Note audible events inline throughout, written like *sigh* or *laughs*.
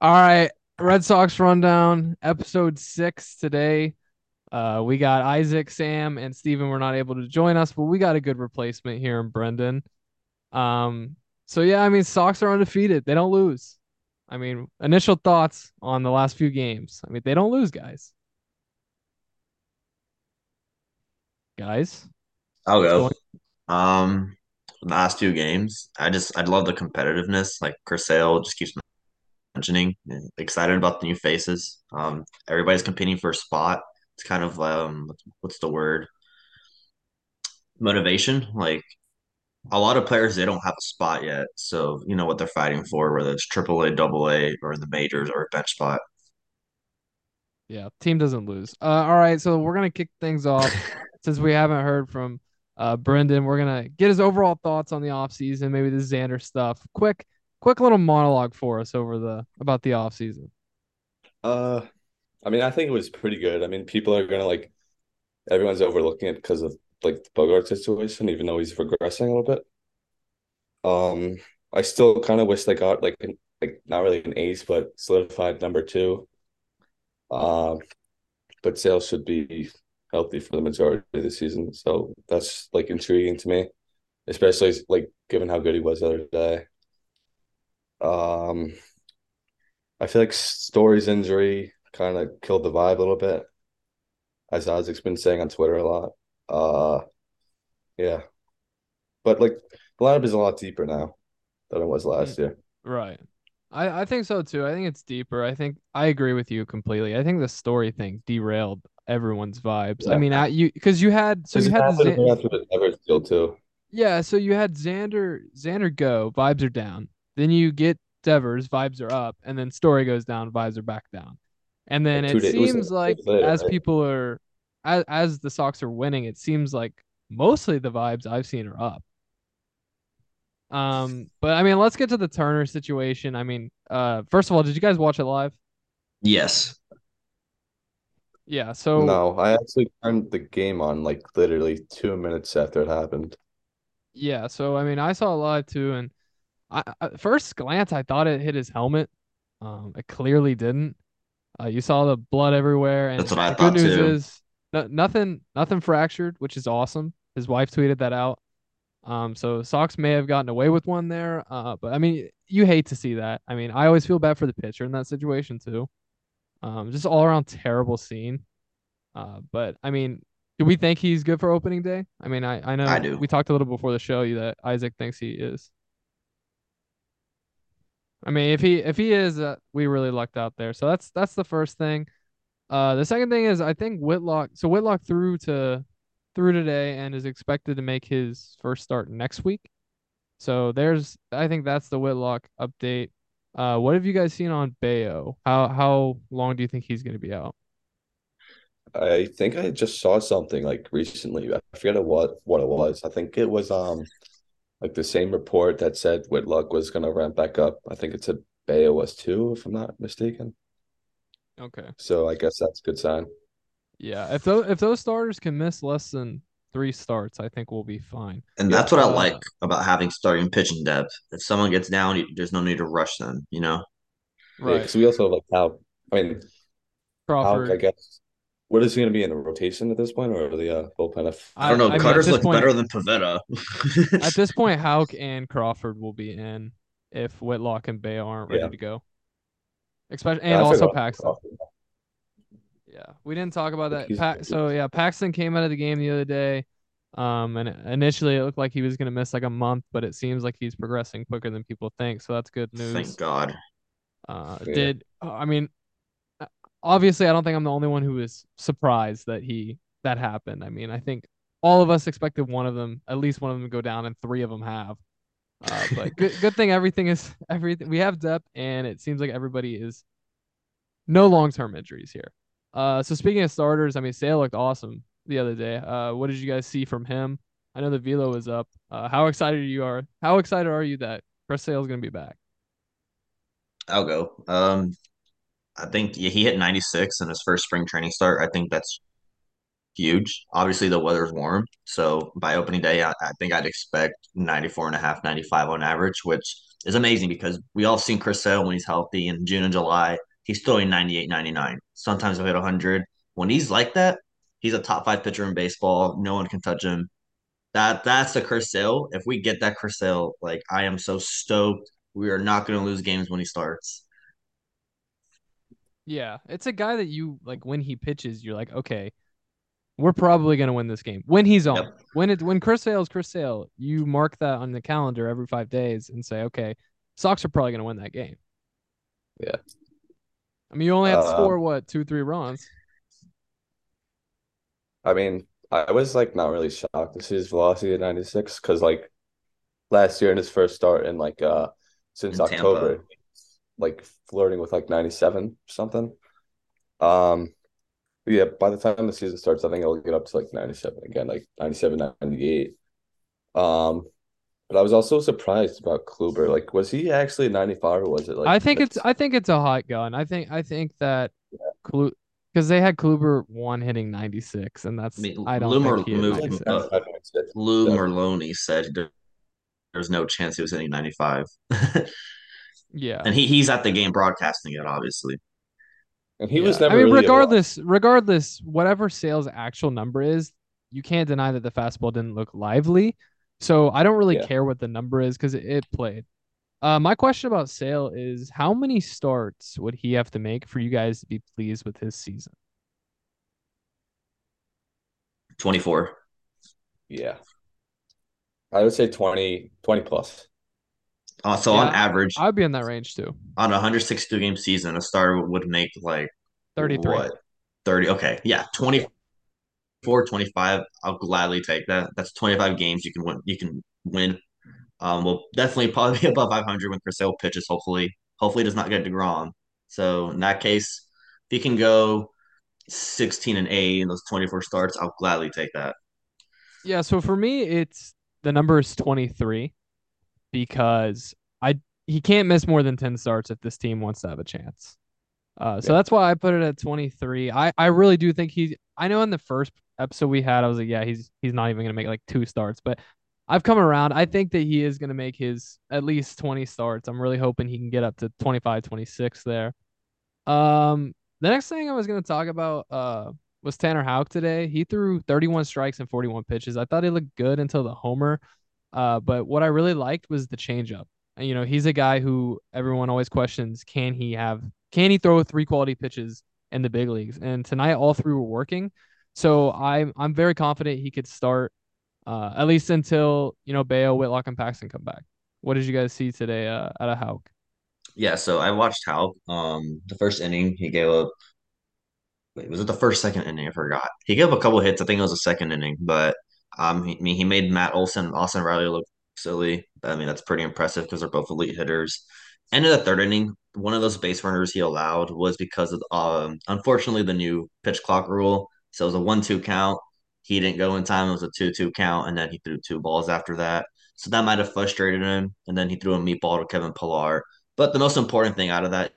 All right, Red Sox rundown, episode six today. Uh, we got Isaac, Sam, and Steven were not able to join us, but we got a good replacement here in Brendan. Um, so yeah, I mean, Sox are undefeated. They don't lose. I mean, initial thoughts on the last few games. I mean, they don't lose, guys. Guys, I'll go. going- Um, last two games, I just I love the competitiveness. Like Chris Sale just keeps mentioning, excited about the new faces. Um, everybody's competing for a spot. It's kind of um, what's, the word? Motivation. Like a lot of players, they don't have a spot yet, so you know what they're fighting for, whether it's AAA, A, Double A, or the majors, or a bench spot. yeah, team doesn't lose. Uh, all right, so we're gonna kick things off *laughs* since we haven't heard from uh Brendan. We're gonna get his overall thoughts on the offseason, maybe the Xander stuff. Quick, quick little monologue for us over the about the offseason. Uh, I mean, I think it was pretty good. I mean, people are gonna like everyone's overlooking it because of like the Bogaerts situation, even though he's regressing a little bit. Um, I still kind of wish they got like an, like not really an ace, but solidified number two. Um, but sales should be healthy for the majority of the season, so that's like intriguing to me, especially like given how good he was the other day. Um, I feel like Story's injury kind of killed the vibe a little bit, as Isaac's been saying on Twitter a lot. Uh, yeah, but like the lineup is a lot deeper now than it was last year. Right. I, I think so too. I think it's deeper. I think I agree with you completely. I think the Story thing derailed everyone's vibes. I mean, at you because you had so you had the happened Xan- Devers too. yeah, so you had Xander Xander go, vibes are down. Then you get Devers, vibes are up, and then Story goes down, vibes are back down. And then Like it days- it seems like like later, as right? people are as as the Sox are winning, it seems like mostly the vibes I've seen are up. Um, but I mean, let's get to the Turner situation. I mean, uh, first of all, did you guys watch it live? Yes. Yeah, so No, I actually turned the game on like literally two minutes after it happened. yeah, so I mean, I saw it live too, and I at first glance I thought it hit his helmet. Um, it clearly didn't. Uh, you saw the blood everywhere, and That's what I the thought good news too. is no, nothing, nothing fractured, which is awesome. His wife tweeted that out. Um, so Sox may have gotten away with one there. Uh, but I mean, you hate to see that. I mean, I always feel bad for the pitcher in that situation too. Um, just all around terrible scene. Uh, but I mean, do we think he's good for opening day? I mean, I I know I do. we talked a little before the show that Isaac thinks he is. I mean, if he if he is, uh, we really lucked out there. So that's that's the first thing. Uh, the second thing is I think Whitlock. So Whitlock threw to through today and is expected to make his first start next week. So there's I think that's the Whitlock update. Uh, what have you guys seen on Bello? How how long do you think he's going to be out? I think I just saw something like recently. I forget what what it was. I think it was um like the same report that said Whitlock was gonna ramp back up. I think it said Bello was too, if I'm not mistaken. Okay. So I guess that's a good sign. Yeah, if those if those starters can miss less than three starts, I think we'll be fine. And Yeah. that's what I like about having starting pitching depth. If someone gets down, there's no need to rush them, you know? Right. because we also have like Houck I mean Houck Crawford. I guess what is he gonna be in the rotation at this point or the uh, bullpen if I don't know. I Cutters this look point- better than Pivetta. *laughs* At this point, Houck and Crawford will be in if Whitlock and Bello aren't ready Yeah. to go. Especially and I also forgot Paxton. Crawford. Yeah, we didn't talk about that. Pa- so yeah, Paxton came out of the game the other day. Um, and initially it looked like he was gonna miss like a month, but it seems like he's progressing quicker than people think. So that's good news. Thank God. Uh, Yeah. did uh, I mean? uh, Obviously, I don't think I'm the only one who was surprised that he that happened. I mean, I think all of us expected one of them, at least one of them, to go down, and three of them have. Uh, but *laughs* good, good thing everything is everything. We have depth, and it seems like everybody is no long term injuries here. Uh, so speaking of starters, I mean, Sale looked awesome the other day. Uh, what did you guys see from him? I know the velo is up. Uh, how excited you are? How excited are you that Chris Sale is going to be back? I'll go. Um, I think yeah, he hit 96 in his first spring training start. I think that's huge. Obviously, the weather's warm. So by opening day, I, I think I'd expect 94 and a half, 95 on average, which is amazing because we all seen Chris Sale when he's healthy in June and July. He's throwing 98, 99. Sometimes he'll hit 100. When he's like that, he's a top five pitcher in baseball. No one can touch him. That that's the Chris Sale. If we get that Chris Sale, like I am so stoked. We are not going to lose games when he starts. Yeah, it's a guy that you like when he pitches, you're like, okay, we're probably gonna win this game when he's on. Yep. When it when Chris Sale is Chris Sale, you mark that on the calendar every five days and say, okay, Sox are probably gonna win that game. Yeah. I mean, you only have to Uh, score what two, three runs. I mean, I was like not really shocked to see his velocity at 96 because like last year in his first start in like uh since In Tampa. October, like flirting with like 97 something. Um yeah, by the time the season starts, I think it'll get up to like 97 again, like 97, 98. Um, but I was also surprised about Kluber. Like, was he actually 95 or was it like I think it's? I think it's a hot gun. I think I think that Klu because they had Kluber one hitting 96, and that's I mean, I don't Lou think he hit moved Like him 96. up. 95.6. Lou Yeah. Merloni said there- there's no chance he was hitting 95. *laughs* Yeah. and he he's at the game broadcasting it, obviously. And he was never I mean, really regardless, regardless, whatever Sale's actual number is, you can't deny that the fastball didn't look lively. So I don't really Yeah. care what the number is because it, it played. Uh, my question about Sale is how many starts would he have to make for you guys to be pleased with his season? 24. Yeah. I would say 20, 20 plus. Uh, so Yeah, on average, I'd be in that range too. on a 162 game season, a starter would make like 33. what? 30. Okay. Yeah. 24, 25. I'll gladly take that. That's 25 games you can win. You can win. Um, we'll definitely probably be *laughs* above 500 when Chris Sale pitches, hopefully. Hopefully, he does not get DeGrom. So, in that case, if he can go 16 and 8 in those 24 starts, I'll gladly take that. Yeah, so for me, it's the number is 23 because I he can't miss more than 10 starts if this team wants to have a chance. Uh, so Yeah. that's why I put it at 23. I, I really do think he, I know in the first episode we had I was like yeah he's he's not even gonna make like two starts. But I've come around. I think that he is gonna make his at least 20 starts. I'm really hoping he can get up to 25 26 there. Um the next thing I was gonna talk about uh was Tanner Houck today. He threw 31 strikes and 41 pitches. I thought he looked good until the homer uh but what I really liked was the changeup. And, you know he's a guy who everyone always questions can he have can he throw three quality pitches in the big leagues? And tonight, all three were working. So I'm I'm very confident he could start uh, at least until you know Bello, Whitlock, and Paxton come back. What did you guys see today uh, at a Houck? Yeah. So, I watched Houck um, the first inning he gave up. Wait, was it the first second inning? I forgot. He gave up a couple hits. I think it was the second inning, but um, he, I mean, he made Matt Olson, Austin Riley look silly. I mean, that's pretty impressive because they're both elite hitters. End of the third inning, one of those base runners he allowed was because of um, unfortunately the new pitch clock rule. So it was a one-two count. He didn't go in time. It was a two-two count, and then he threw two balls after that. So that might have frustrated him. And then he threw a meatball to Kevin Pillar. But the most important thing out of that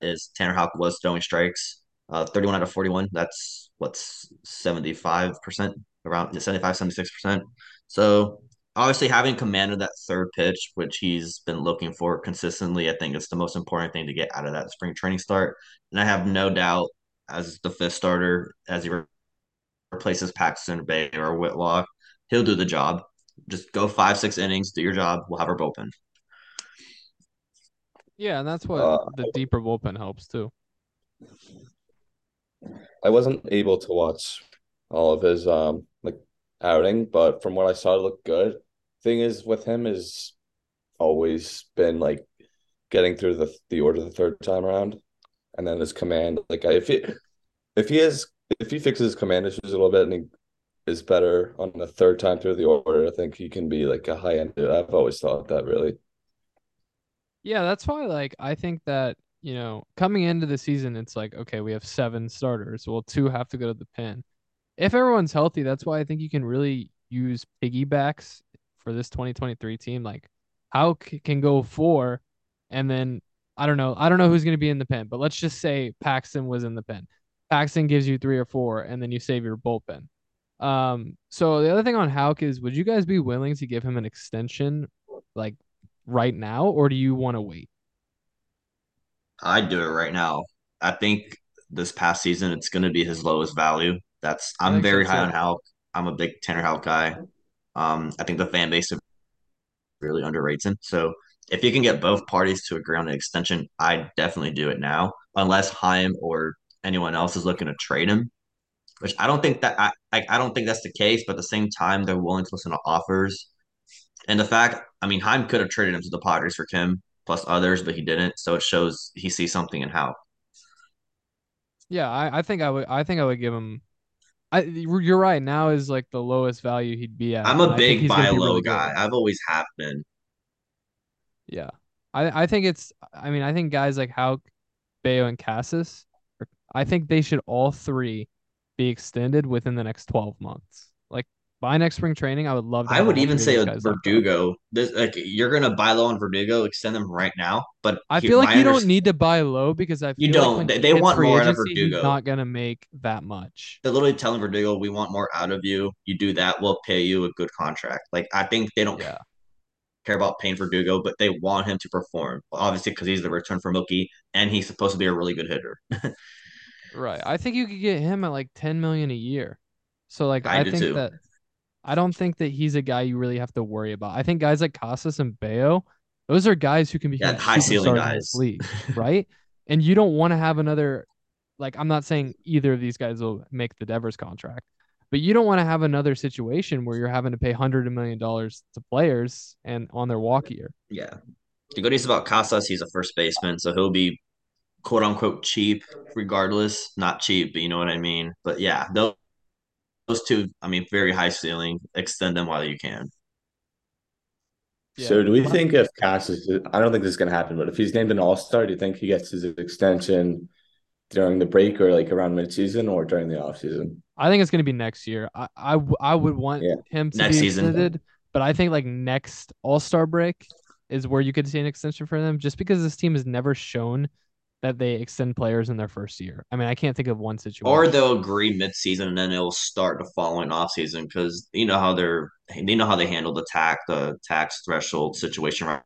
is Tanner Houck was throwing strikes. Uh, 31 out of 41. That's what's 75%, around 75, 76%. So obviously having commanded that third pitch, which he's been looking for consistently, I think it's the most important thing to get out of that spring training start. And I have no doubt as the fifth starter, as he re- replaces Paxton Bello Whitlock, he'll do the job. Just go five, six innings, do your job. We'll have our bullpen. Yeah, and that's what Uh, the deeper bullpen helps too. I wasn't able to watch all of his um like outing, but from what I saw, it looked good. Thing is with him is always been like getting through the the order the third time around, and then his command. Like if he if he has if he fixes his command issues a little bit and he is better on the third time through the order, I think he can be like a high end. I've always thought that really. Yeah, that's why like I think that, you know, coming into the season it's like, okay, we have seven starters. Well, two have to go to the pen. If everyone's healthy, that's why I think you can really use piggybacks for this 2023 team. Like Houck can go four and then I don't know. I don't know who's going to be in the pen, but let's just say Paxton was in the pen. Paxton gives you three or four, and then you save your bullpen. Um, so the other thing on Houck is, would you guys be willing to give him an extension, like right now, or do you want to wait? I'd do it right now. I think this past season it's going to be his lowest value. That's I'm very high on Houck. I'm a big Tanner Houck guy. Um, I think the fan base really underrates him. So if you can get both parties to agree on an extension, I'd definitely do it now, unless Chaim or anyone else is looking to trade him. Which I don't think that I, I I don't think that's the case, but at the same time they're willing to listen to offers. And the fact, I mean, Chaim could have traded him to the Padres for Kim plus others, but he didn't. So it shows he sees something in Houck. Yeah, I, I think I would I think I would give him I you're right. Now is like the lowest value he'd be at. I'm a I big buy low really guy. good. I've always have been. Yeah. I I think it's I mean, I think guys like Houck, Bello, and Casas, I think they should all three be extended within the next 12 months. Like by next spring training, I would love to I would even say those a guys. Verdugo. This like you're gonna buy low on Verdugo, extend them right now. But I feel like you don't need to buy low because I feel You don't. when They- they want more out of agency, he's Verdugo. not gonna make that much. They're literally telling Verdugo, "We want more out of you. You do that, we'll pay you a good contract." Like I think they don't Yeah. Care about paying Verdugo, but they want him to perform. Obviously, because he's the return for Mookie, and he's supposed to be a really good hitter. *laughs* Right. I think you could get him at like 10 million a year. So like I I, think too. that I don't think that he's a guy you really have to worry about. I think guys like Casas and Bello, those are guys who can become high ceiling guys. league, *laughs* right? And you don't want to have another like I'm not saying either of these guys will make the Devers contract, but you don't want to have another situation where you're having to pay hundred million dollars to players and on their walk year. Yeah. The good news about Casas, he's a first baseman, so he'll be quote unquote cheap regardless. Not cheap, but you know what I mean. But yeah, those, those two, I mean, very high ceiling. Extend them while you can. So do we think if Casas, I don't think this is gonna happen, but if he's named an all-star, do you think he gets his extension during the break or like around midseason or during the offseason? I think it's going to be next year. I I would want Yeah. him to Next be season. extended, but I think like next All Star break is where you could see an extension for them, just because this team has never shown that they extend players in their first year. I mean, I can't think of one situation. Or they'll agree mid-season and then it'll start the following off-season because you know how they're they know how they handle the tax the tax threshold situation right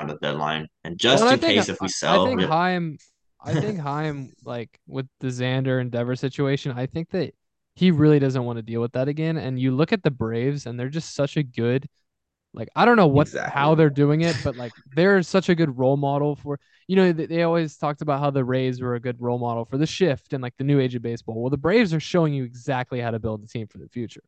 on the deadline. And just Well, in case if we sell, I think Chaim, I think Chaim, like with the Xander and Dever situation, I think that he really doesn't want to deal with that again. And you look at the Braves, and they're just such a good, like I don't know what Exactly. how they're doing it, but like they're such a good role model for you know they, they always talked about how the Rays were a good role model for the shift and like the new age of baseball. Well, the Braves are showing you exactly how to build a team for the future.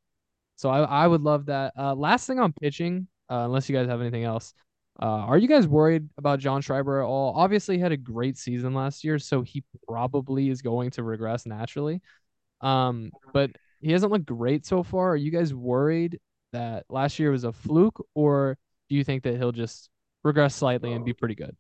So I I would love that. Uh, last thing on pitching, uh, unless you guys have anything else. Uh, are you guys worried about John Schreiber at all? Obviously, he had a great season last year, so he probably is going to regress naturally. Um, but he hasn't looked great so far. Are you guys worried that last year was a fluke, or do you think that he'll just regress slightly and be pretty good?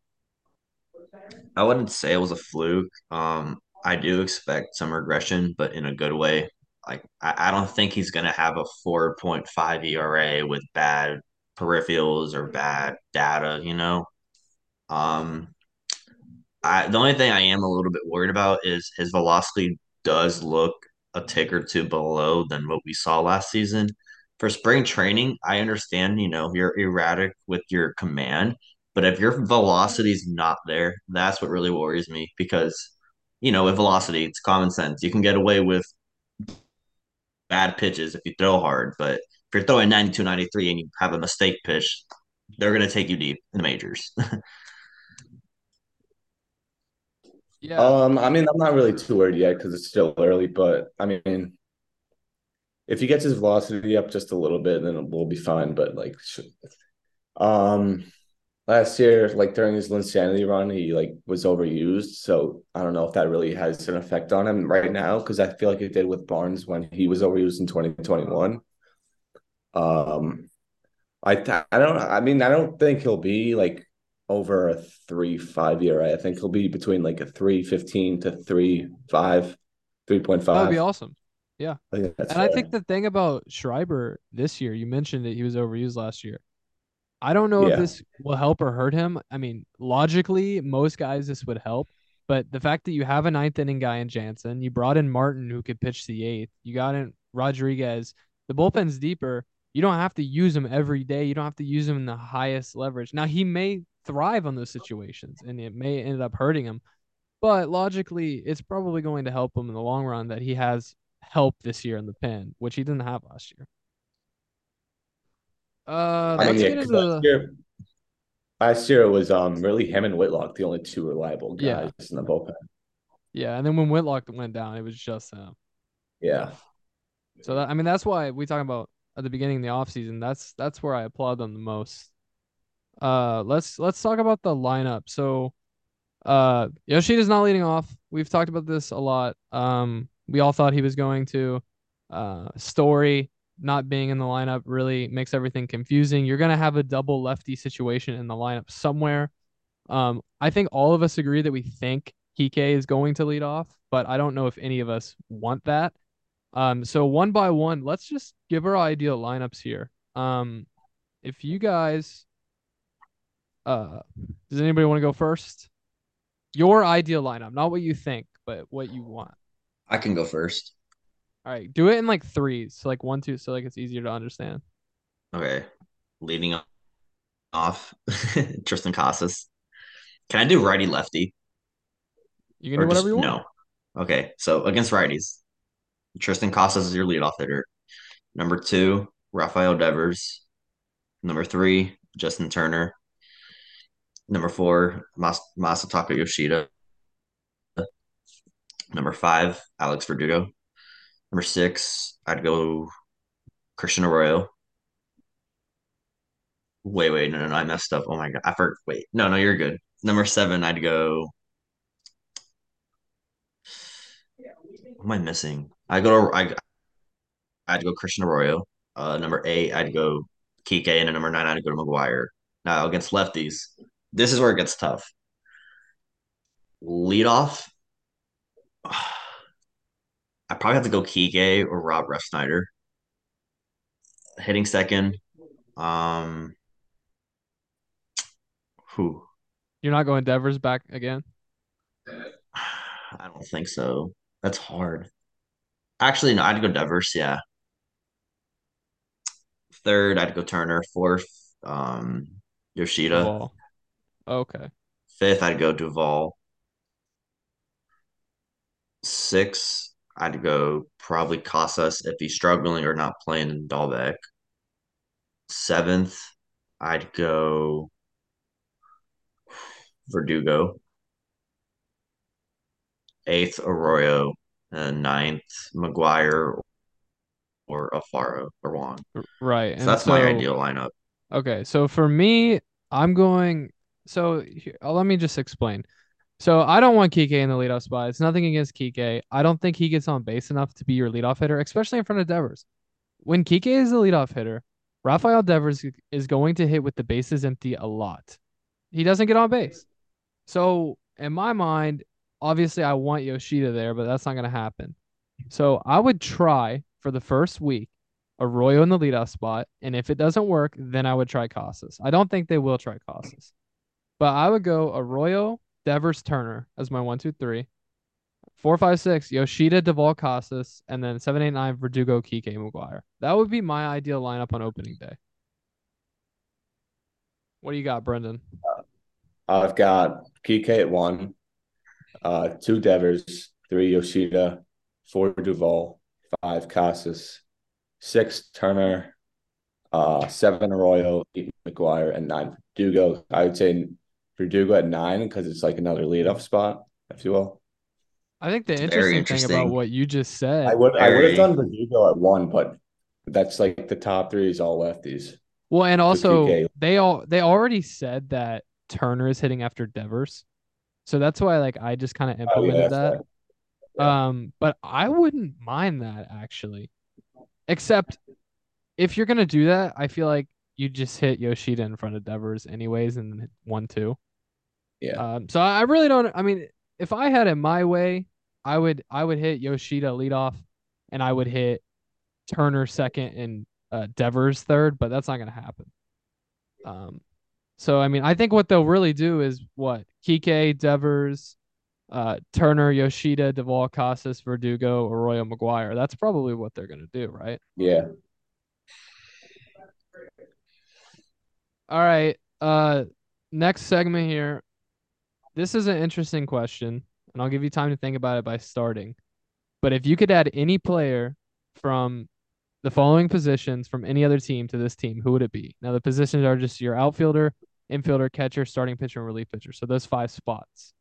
I wouldn't say it was a fluke. Um, I do expect some regression, but in a good way. Like I, I don't think he's gonna have a 4.5 ERA with bad peripherals or bad data, you know. Um, I the only thing I am a little bit worried about is his velocity does look a tick or two below than what we saw last season. For spring training, I understand, you know, you're erratic with your command, but if your velocity is not there, that's what really worries me because, you know, with velocity, it's common sense. You can get away with bad pitches if you throw hard, but if you're throwing 92, 93 and you have a mistake pitch, they're going to take you deep in the majors. *laughs* Yeah, Um, I mean, I'm not really too worried yet because it's still early, but I mean, if he gets his velocity up just a little bit, then we'll be fine. But like, um, last year, like during his Linsanity run, he like was overused. So I don't know if that really has an effect on him right now because I feel like it did with Barnes when he was overused in 2021. Um, I I don't I mean I don't think he'll be like over a three five year. I think he'll be between like a three fifteen to three five, three point five. that would be awesome. I think that's And I think the thing about Schreiber this year, you mentioned that he was overused last year. I don't know Yeah. if this will help or hurt him. I mean, logically, most guys this would help, but the fact that you have a ninth inning guy in Jansen, you brought in Martin who could pitch the eighth, you got in Rodriguez, the bullpen's deeper. You don't have to use him every day. You don't have to use him in the highest leverage. Now he may thrive on those situations and it may end up hurting him. But logically, it's probably going to help him in the long run that he has help this year in the pen, which he didn't have last year. Uh, let's yeah, into last year, last year it was um really him and Whitlock, the only two reliable Yeah. guys in the bullpen. yeah, and then when Whitlock went down, it was just him. Yeah. So that, I mean, that's why we talk about at the beginning of the offseason. That's that's where I applaud them the most. Uh, let's let's talk about the lineup. So, uh, Yoshida's not leading off. We've talked about this a lot. Um, we all thought he was going to. Uh, Story not being in the lineup really makes everything confusing. You're gonna have a double lefty situation in the lineup somewhere. Um, I think all of us agree that we think Kike is going to lead off, but I don't know if any of us want that. Um, so one by one, let's just give our ideal lineups here. Um, if you guys, uh, does anybody want to go first? Your ideal lineup, not what you think, but what you want. I can go first. All right, do it in like threes, so like one, two, so like it's easier to understand. Okay. Leading off, *laughs* Tristan Casas. Can I do righty lefty? You can do whatever you want. No. Okay. So against righties, Tristan Casas is your leadoff hitter. Number two, Rafael Devers. Number three, Justin Turner. Number four, Mas- Masataka Yoshida. Number five, Alex Verdugo. Number six, I'd go Christian Arroyo. Wait, wait, no, no, no, I messed up. Oh my god, I forgot. Wait, no, no, you're good. Number seven, I'd go. What am I missing? I go to I. I'd go Christian Arroyo. Uh, number eight, I'd go Kike, and then number nine, I'd go to McGuire. Now against lefties, this is where it gets tough. Lead off, *sighs* I probably have to go Kike or Rob Refsnyder. Hitting second, um, who? You're not going Devers back again. *sighs* I don't think so. That's hard. Actually, no, I'd go Devers. Yeah. Third, I'd go Turner. Fourth, um, Yoshida. Duvall. Okay. Fifth, I'd go Duvall. Six, I'd go probably Casas if he's struggling or not playing in Dalbec. Seventh, I'd go Verdugo. Eighth, Arroyo. And ninth, McGuire or Alfaro or Wong. Right. So And that's my ideal lineup. Okay, so for me, I'm going. So here, uh, let me just explain. So I don't want Kike in the leadoff spot. It's nothing against Kike. I don't think he gets on base enough to be your leadoff hitter, especially in front of Devers. When Kike is the leadoff hitter, Rafael Devers is going to hit with the bases empty a lot. He doesn't get on base. So in my mind, obviously I want Yoshida there, but that's not going to happen. So I would try for the first week Arroyo in the leadoff spot, and if it doesn't work, then I would try Casas. I don't think they will try Casas, but I would go Arroyo, Devers, Turner as my one, two, three, four, five, six, Yoshida, Duvall, Casas, and then seven, eight, nine, Verdugo, Kike, McGuire. That would be my ideal lineup on opening day. What do you got, Brendan? Uh, I've got Kike at one, uh, two Devers, three Yoshida, four Duvall, five Casas, six Turner, uh, seven Arroyo, eight McGuire, and nine Verdugo. I would say Verdugo at nine because it's like another leadoff spot, if you will. I think the Very interesting, thing about what you just said. I would I would Very- have done Verdugo at one, but that's like the top three is all lefties. Well, and also they all they already said that Turner is hitting after Devers, so that's why like I just kind of Oh, yeah, implemented that's that. right. Yeah. Um, but I wouldn't mind that actually, except if you're gonna do that, I feel like you just hit Yoshida in front of Devers anyways, and one two. Yeah. Um, so I I really don't. I mean, if I had it my way, I would I would hit Yoshida leadoff, and I would hit Turner second and uh, Devers third, but that's not gonna happen. Um, so I mean, I think what they'll really do is what Kike, Devers, uh, Turner, Yoshida, Duvall, Casas, Verdugo, Arroyo, McGuire. That's probably what they're gonna do, right? Yeah. All right. Uh, next segment here. This is an interesting question, and I'll give you time to think about it by starting. But if you could add any player from the following positions from any other team to this team, who would it be? Now the positions are just your outfielder, infielder, catcher, starting pitcher, and relief pitcher. So those five spots.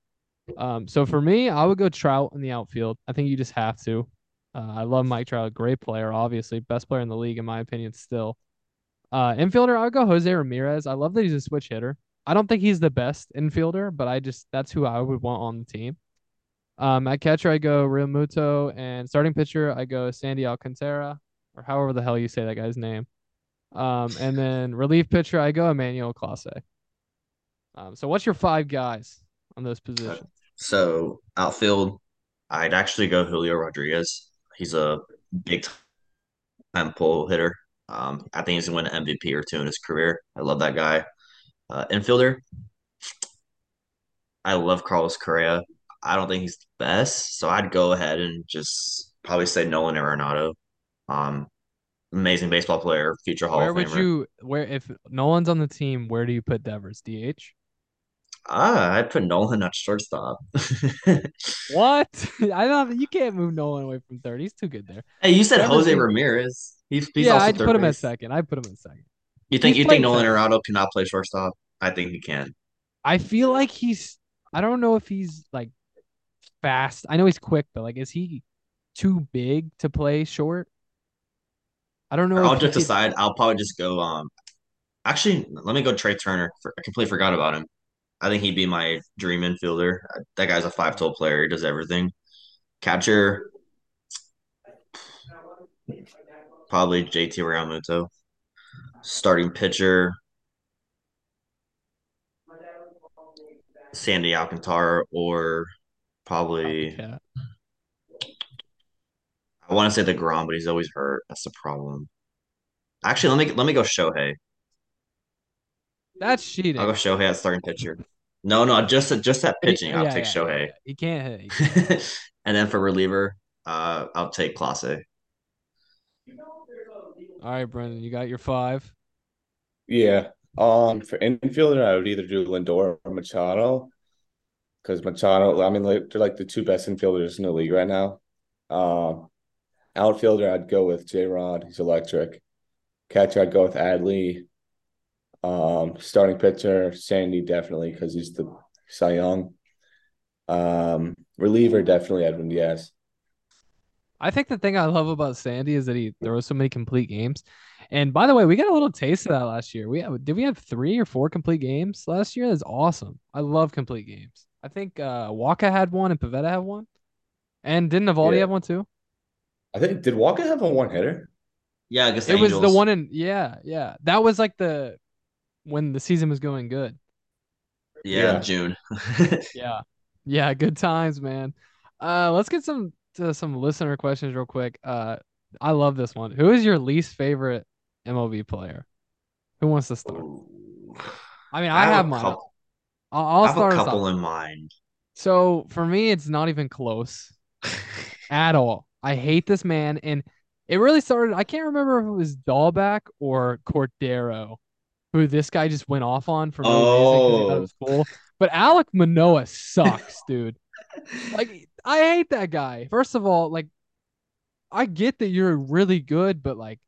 Um, so for me, I would go Trout in the outfield. I think you just have to. Uh, I love Mike Trout, great player, obviously best player in the league in my opinion. Still, uh, infielder, I would go Jose Ramirez. I love that he's a switch hitter. I don't think he's the best infielder, but I just that's who I would want on the team. Um, at catcher, I go Realmuto, and starting pitcher, I go Sandy Alcantara, or however the hell you say that guy's name. Um, and then relief pitcher, I go Emmanuel Clase. Um, so what's your five guys on those positions? So outfield, I'd actually go Julio Rodriguez. He's a big time pull hitter. Um, I think he's gonna win an MVP or two in his career. I love that guy. Uh, infielder, I love Carlos Correa. I don't think he's the best, so I'd go ahead and just probably say Nolan Arenado. Um, amazing baseball player, future Hall Where of would you where if Nolan's on the team, where do you put Devers? DH? Ah, I'd put Nolan at shortstop. *laughs* What? I don't. You can't move Nolan away from third. He's too good there. Hey, you said Jose Ramirez. He's, he's yeah, I'd put him at second. I'd put him at second. You think He's you think Nolan third. Arenado cannot play shortstop? I think he can. I feel like he's. I don't know if he's like fast. I know he's quick, but like, is he too big to play short? I don't know. I'll just decide. I'll probably just go. Um, actually, let me go Trea Turner. For, I completely forgot about him. I think he'd be my dream infielder. That guy's a five tool player. He does everything. Catcher, probably JT Realmuto. Starting pitcher, Sandy Alcantara, or probably. I want to say deGrom, but he's always hurt. That's the problem. Actually, let me let me go Shohei. That's cheating. I'll go Shohei at starting pitcher. No, no, just just at But he- pitching. I'll yeah, take yeah, Shohei. yeah, yeah. He can't hit. He can't. *laughs* and then for reliever, uh, I'll take Clase. All right, Brendan, you got your five. Yeah. Um, for infielder, I would either do Lindor or Machado. Because Machado, I mean, like, they're like the two best infielders in the league right now. Um, outfielder, I'd go with J Rod. He's electric. Catcher, I'd go with Adley. Um, starting pitcher, Sandy, definitely, because he's the Cy Young. Um, reliever, definitely Edwin Diaz. I think the thing I love about Sandy is that he throws so many complete games. And by the way, we got a little taste of that last year. We have, did we have three or four complete games last year? That's awesome. I love complete games. I think uh Wacha had one and Pivetta had one. And didn't Eovaldi Yeah. have one too? I think, did Walker have a one hitter? Yeah, against the It was the one in yeah, yeah. That was like the when the season was going good. Yeah, Yeah. June. *laughs* Yeah. Yeah, good times, man. Uh let's get some to some listener questions real quick. Uh I love this one. Who is your least favorite MLB player? Who wants to start? I mean, I, have, a mine. couple, I'll, I I'll have start a couple in mind. So for me, it's not even close *laughs* at all. I hate this man, and it really started. I can't remember if it was Dalbec or Cordero, who this guy just went off on for no reason because he thought it Oh. was cool. But Alek Manoah *laughs* sucks, dude. Like I hate that guy. First of all, like I get that you're really good, but like,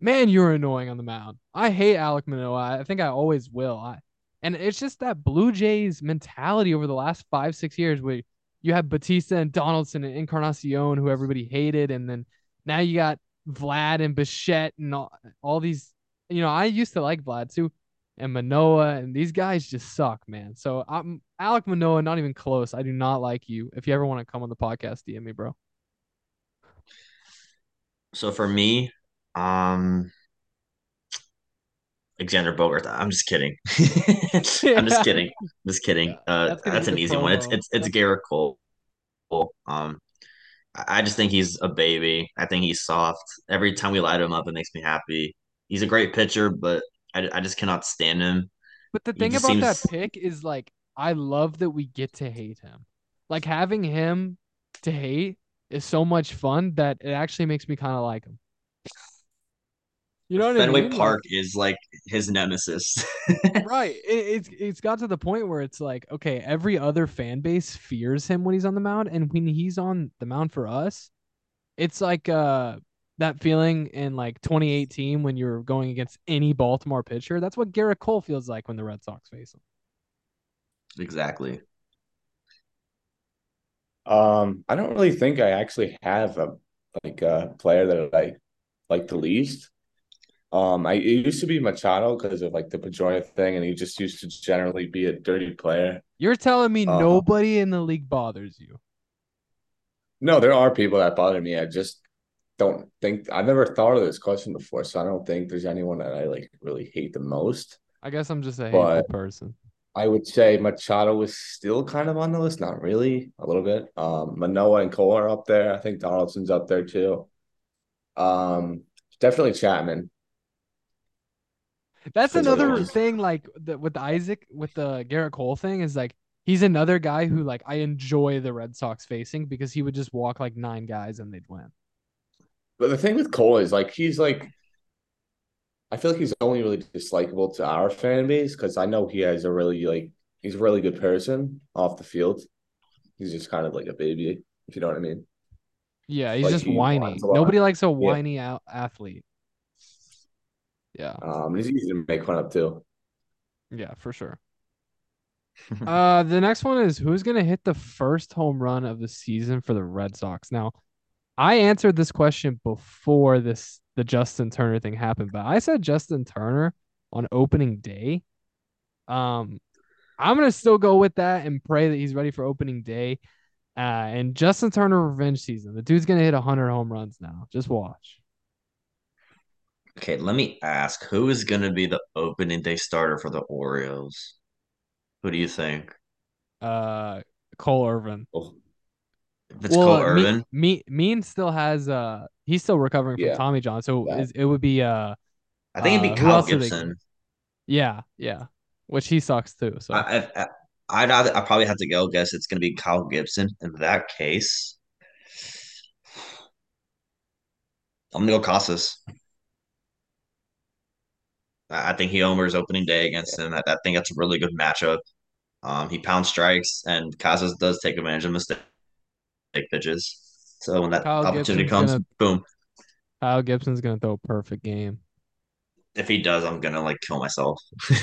man, you're annoying on the mound. I hate Alek Manoah. I think I always will. I and it's just that Blue Jays mentality over the last five, six years where you have Bautista and Donaldson and Encarnacion, who everybody hated, and then now you got Vlad and Bichette and all, all these. You know, I used to like Vlad too, and Manoah, and these guys just suck, man. So I'm Alek Manoah, not even close. I do not like you. If you ever want to come on the podcast, DM me, bro. So for me, um, Alexander Bogaerts. I'm just kidding. *laughs* I'm just kidding. Just kidding. *laughs* Uh, that's that's, an easy one. It's it's it's Gerrit Cole. Um, I just think he's a baby. I think he's soft. Every time we light him up, it makes me happy. He's a great pitcher, but I, I just cannot stand him. But the thing about that pick is like I love that we get to hate him. Like having him to hate is so much fun that it actually makes me kind of like him. You know what Fenway I mean? Like- Park is like his nemesis. *laughs* right. It, it's it's got to the point where it's like, okay, every other fan base fears him when he's on the mound, and when he's on the mound for us, it's like uh that feeling in like 2018 when you're going against any Baltimore pitcher. That's what Gerrit Cole feels like when the Red Sox face him. exactly. Um, I don't really think I actually have a like a player that I like the least. Um, I it used to be Machado because of like the Pedroia thing, and he just used to generally be a dirty player. You're telling me Uh, nobody in the league bothers you. No, there are people that bother me. I just don't think I've never thought of this question before, so I don't think there's anyone that I like really hate the most. I guess I'm just a hateful But- person. I would say Machado was still kind of on the list, not really, a little bit. Um, Manoah and Cole are up there. I think Donaldson's up there too. Um, definitely Chapman. That's another thing, like the, with Isaac, with the Gerrit Cole thing, is like he's another guy who like I enjoy the Red Sox facing because he would just walk like nine guys and they'd win. But the thing with Cole is like he's like I feel like he's only really dislikable to our fan base because I know he has a really like he's a really good person off the field. He's just kind of like a baby, if you know what I mean. Yeah, he's Like, just he whiny. whines a lot. Nobody likes a whiny out athlete. Yeah, Um, he's easy to make fun of too. yeah, for sure. *laughs* uh, the next one is who's gonna hit the first home run of the season for the Red Sox? Now, I answered this question before this the Justin Turner thing happened, but I said Justin Turner on opening day. Um, I'm gonna still go with that and pray that he's ready for opening day. Uh, and Justin Turner revenge season. The dude's gonna hit hundred home runs now. Just watch. Okay, let me ask, who is going to be the opening day starter for the Orioles? Who do you think? Uh, Cole Irvin. Oh, If it's Cole uh, Me- Me, Mean still has uh he's still recovering from Yeah. Tommy John, so That. is, it would be uh I think it'd uh, be who Kyle else did they Gibson. yeah yeah, which he sucks too. So I, I, I, I'd, I'd I probably have to go guess it's going to be Kyle Gibson. In that case, I'm going to go Casas. I I think he homers opening day against him. I, I think that's a really good matchup. Um, he pounds strikes, and Casas does take advantage of mistake pitches. So when that Kyle opportunity Gibson's comes, gonna- boom. Kyle Gibson's gonna throw a perfect game. If he does, I'm gonna like kill myself. *laughs*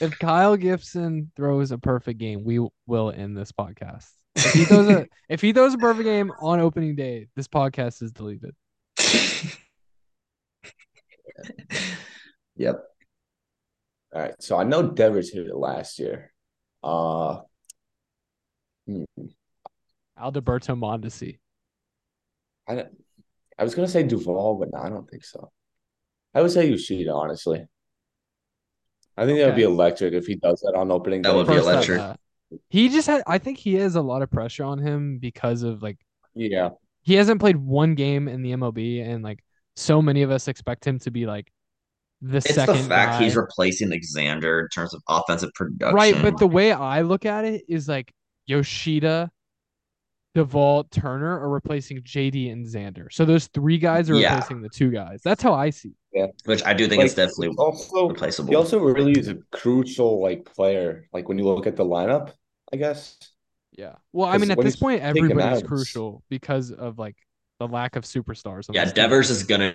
If Kyle Gibson throws a perfect game, we will end this podcast. If he throws a *laughs* if he throws a perfect game on opening day, this podcast is deleted. *laughs* yep. All right. So I know Devers hit it last year. Uh hmm, Alberto Mondesi. I I was gonna say Duvall, but no, I don't think so. I would say Yoshida, honestly. I think that would be electric if he does that on opening That day. would be First up, electric. uh, he just had I think he has a lot of pressure on him because of like Yeah. he hasn't played one game in the MLB and like so many of us expect him to be like the It's second the fact guy. he's replacing Xander in terms of offensive production. right, but the way I look at it is like Yoshida, Duvall, Turner are replacing JD and Xander. So those three guys are Yeah. replacing the two guys. That's how I see. it. which I do think Like, it's definitely also replaceable. he also really is a crucial like player. Like when you look at the lineup, I guess. Yeah. Well, I mean, at this point, take him everybody's out, crucial because of like the lack of superstars. Yeah, this team. Devers is gonna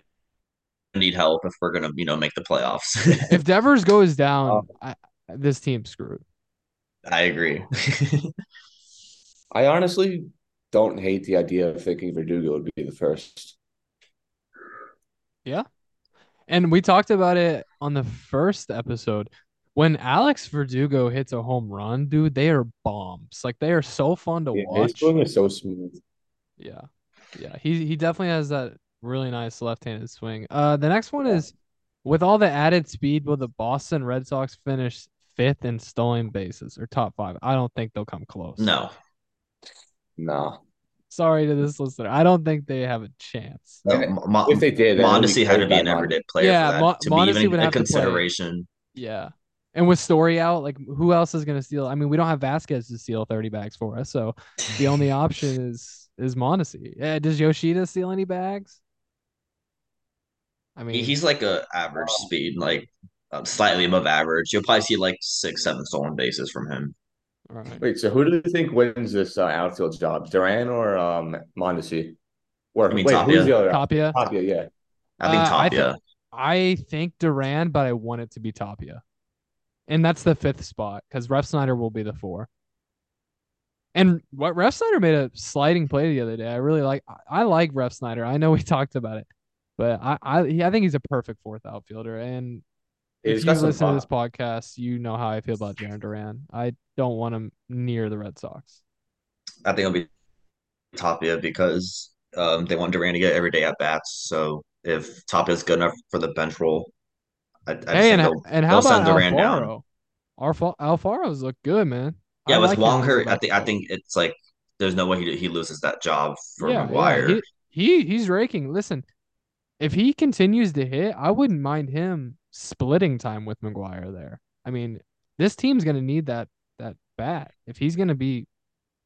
need help if we're gonna, you know, make the playoffs. *laughs* If Devers goes down, Uh, I, this team's screwed. I agree. *laughs* I honestly don't hate the idea of thinking Verdugo would be the first. Yeah. And we talked about it on the first episode. When Alex Verdugo hits a home run, dude, they are bombs. Like they are so fun to Yeah, his watch. swing is so smooth. Yeah. Yeah. He he definitely has that really nice left-handed swing. Uh the next one is with all the added speed, will the Boston Red Sox finish fifth in stolen bases or top five? I don't think they'll come close. no. Nah. Sorry to this listener. I don't think they have a chance. No, And Mo- If they did, then it Mondesi had to be by an Mondesi. everyday player Yeah, for that Mo- to Mondesi be even would a have to consideration. Yeah. And with Story out, like who else is gonna steal? I mean, we don't have Vázquez to steal 30 bags for us, so the only *laughs* option is is Mondesi. Yeah, does Yoshida steal any bags? I mean, he's like a average speed, like um, slightly above average. You'll probably see like six, seven stolen bases from him. Right. Wait, so who do you think wins this uh, outfield job, Duran or um Mondesi? Or I mean, wait, Tapia. who's the other? Tapia. Tapia, yeah. I think Uh, I Tapia. I think Duran, but I want it to be Tapia. And that's the fifth spot because Refsnyder will be the four. And what Refsnyder made a sliding play the other day. I really like. I, I like Refsnyder. I know we *laughs* talked about it, but I I, he, I think he's a perfect fourth outfielder. And He's if you some listen to this podcast, you know how I feel about Jarren Duran. I don't want him near the Red Sox. I think it'll be Tapia because um, they want Duran to get every day at bats. So if Tapia's good enough for the bench role, I, I just Hey, think and they'll, and how they'll send about Duran down. Alfaro? Alfa, Alfaro's look good, man. Yeah, I with like Wong hurt, I think I think it's like there's no way he he loses that job for yeah, McGuire. yeah. He, he he's raking. Listen, if he continues to hit, I wouldn't mind him splitting time with McGuire there. I mean, this team's gonna need that that bat. If he's gonna be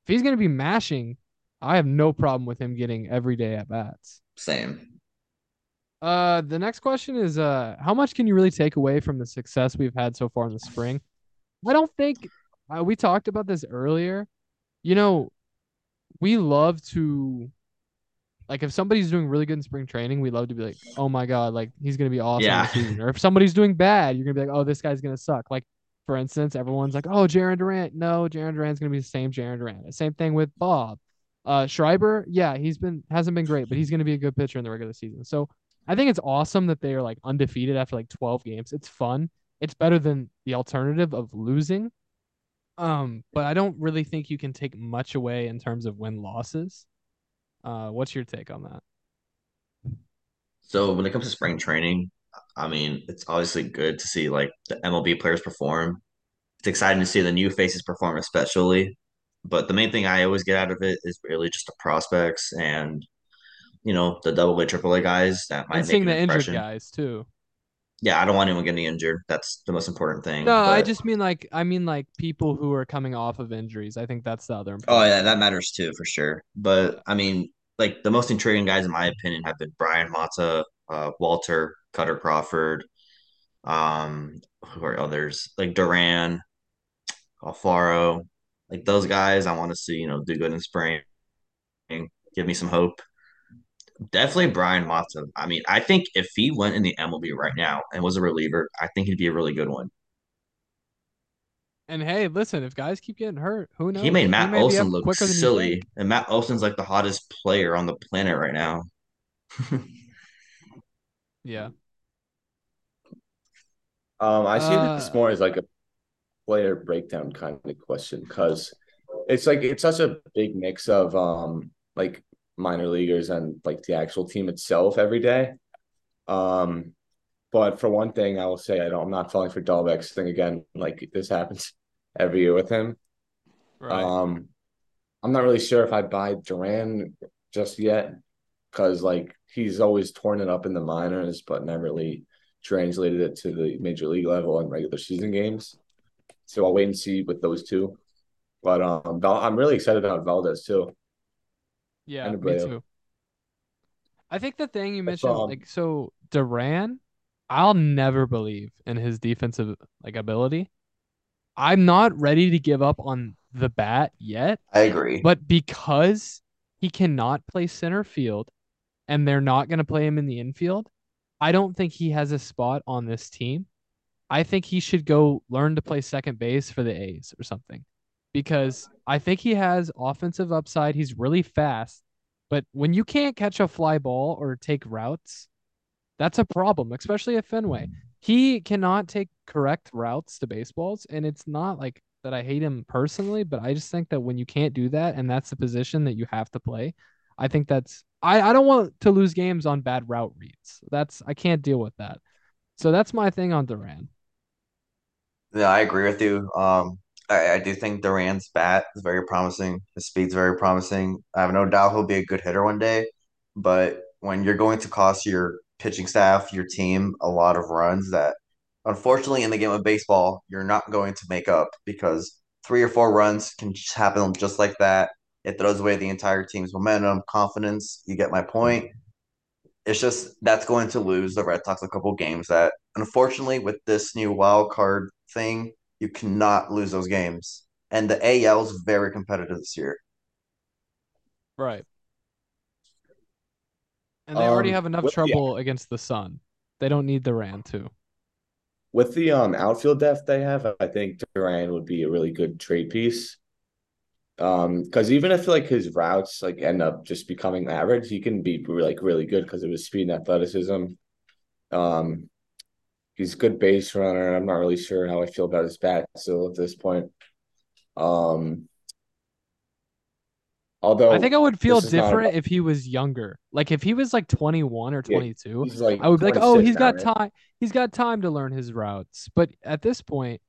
if he's gonna be mashing, I have no problem with him getting every day at bats. Same. Uh, the next question is uh, how much can you really take away from the success we've had so far in the spring? I don't think uh, we talked about this earlier. You know, we love to like if somebody's doing really good in spring training, we love to be like, oh my god, like he's gonna be awesome Yeah. Or if somebody's doing bad, you're gonna be like, oh, this guy's gonna suck. Like for instance, everyone's like, oh, Jarren Duran. No, Jarren Duran's gonna be the same Jarren Duran. Same thing with Bob. Uh, Schreiber, yeah, he's been hasn't been great, but he's gonna be a good pitcher in the regular season. So I think it's awesome that they are like undefeated after like 12 games. It's fun. It's better than the alternative of losing. Um, but I don't really think you can take much away in terms of win losses. Uh, what's your take on that? So when it comes to spring training, I mean, it's obviously good to see like the MLB players perform. It's exciting to see the new faces perform, especially. But the main thing I always get out of it is really just the prospects and you know the double A, triple A guys that might And seeing the injured impression. guys too. Yeah, I don't want anyone getting injured. That's the most important thing. No, I just mean like I mean like people who are coming off of injuries. I think that's the other Oh yeah, that matters too for sure. But I mean, like the most intriguing guys in my opinion have been Bryan Mata, uh, Walter, Kutter Crawford, um, who are others like Duran, Alfaro, like those guys. I want to see you know do good in spring, give me some hope. Definitely Bryan Mata. I mean, I think if he went in the MLB right now and was a reliever, I think he'd be a really good one. And hey, listen, if guys keep getting hurt, who knows? He made Matt may be Olson look quicker than silly, and Matt Olson's like the hottest player on the planet right now. *laughs* Yeah. Um, I see Uh, this more as like a player breakdown kind of question because it's like it's such a big mix of um like minor leaguers and like the actual team itself every day. Um, but for one thing, I will say I don't. I'm not falling for Dalbec's thing again. Like this happens *laughs* every year with him. Right. Um, I'm not really sure if I buy Duran just yet because like he's always torn it up in the minors, but never really translated it to the major league level and regular season games. So I'll wait and see with those two. But um, Val- I'm really excited about Valdez too. Yeah, me too. I think the thing you mentioned, um, like, so Duran, I'll never believe in his defensive like ability. I'm not ready to give up on the bat yet, I agree. but because he cannot play center field and they're not going to play him in the infield, I don't think he has a spot on this team. I think he should go learn to play second base for the A's or something because I think he has offensive upside. He's really fast, but when you can't catch a fly ball or take routes, that's a problem, especially at Fenway. He cannot take correct routes to baseballs, and it's not like that I hate him personally, but I just think that when you can't do that and that's the position that you have to play, I think that's I, I don't want to lose games on bad route reads. That's I can't deal with that. So that's my thing on Duran. Yeah, I agree with you. Um, I, I do think Duran's bat is very promising. His speed's very promising. I have no doubt he'll be a good hitter one day. But when you're going to cost your pitching staff, your team, a lot of runs that unfortunately in the game of baseball, you're not going to make up because three or four runs can just happen just like that. It throws away the entire team's momentum, confidence. You get my point. It's just that's going to lose the Red Sox a couple games that unfortunately with this new wild card thing, you cannot lose those games. And the AL is very competitive this year. Right. And they already Um, have enough with the- trouble against the Sun. They don't need Duran too. With the um outfield depth they have, I think Duran would be a really good trade piece. Um, because even if like his routes like end up just becoming average, he can be like really good because of his speed and athleticism. Um, he's a good base runner. I'm not really sure how I feel about his bat still at this point. Um, although I think I would feel this is not different about- if he was younger. Like if he was like 21 or 22, he's like I would be like, "Oh, 26 he's now, got right? time. He's got time to learn his routes." But at this point,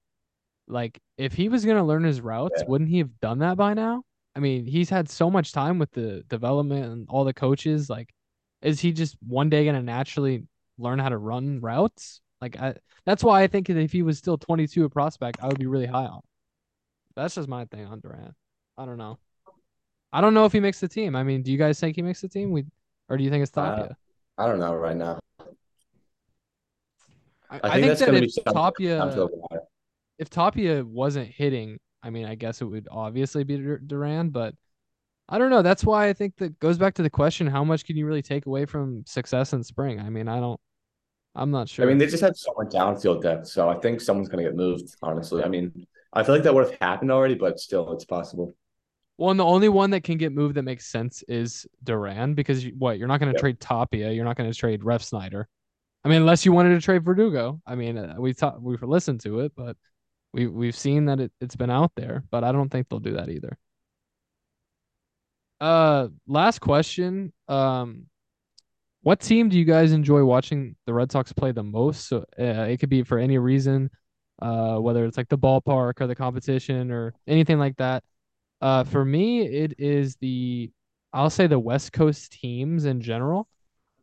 like if he was going to learn his routes, Yeah. wouldn't he have done that by now? I mean, he's had so much time with the development and all the coaches. Like, is he just one day going to naturally learn how to run routes? Like, I, that's why I think that if he was still 22 a prospect, I would be really high on. him. That's just my thing on Duran. I don't know. I don't know if he makes the team. I mean, do you guys think he makes the team? We or do you think it's Uh, Tapia? I don't know right now. I, I I think think that's that gonna if Tapia if Tapia wasn't hitting, I mean, I guess it would obviously be Duran, but I don't know. That's why I think that goes back to the question: How much can you really take away from success in spring? I mean, I don't. I'm not sure. I mean, they just had so much downfield depth, so I think someone's gonna get moved. Honestly, I mean, I feel like that would have happened already, but still, it's possible. Well, and the only one that can get moved that makes sense is Duran because you, what you're not going to Yep. trade Tapia, you're not going to trade Refsnyder. I mean, unless you wanted to trade Verdugo. I mean, uh, we thought we've listened to it, but we we've seen that it, it's been out there, but I don't think they'll do that either. Uh, last question. Um, what team do you guys enjoy watching the Red Sox play the most? So uh, it could be for any reason, uh, whether it's like the ballpark or the competition or anything like that. Uh, for me, it is the I'll say the West Coast teams in general.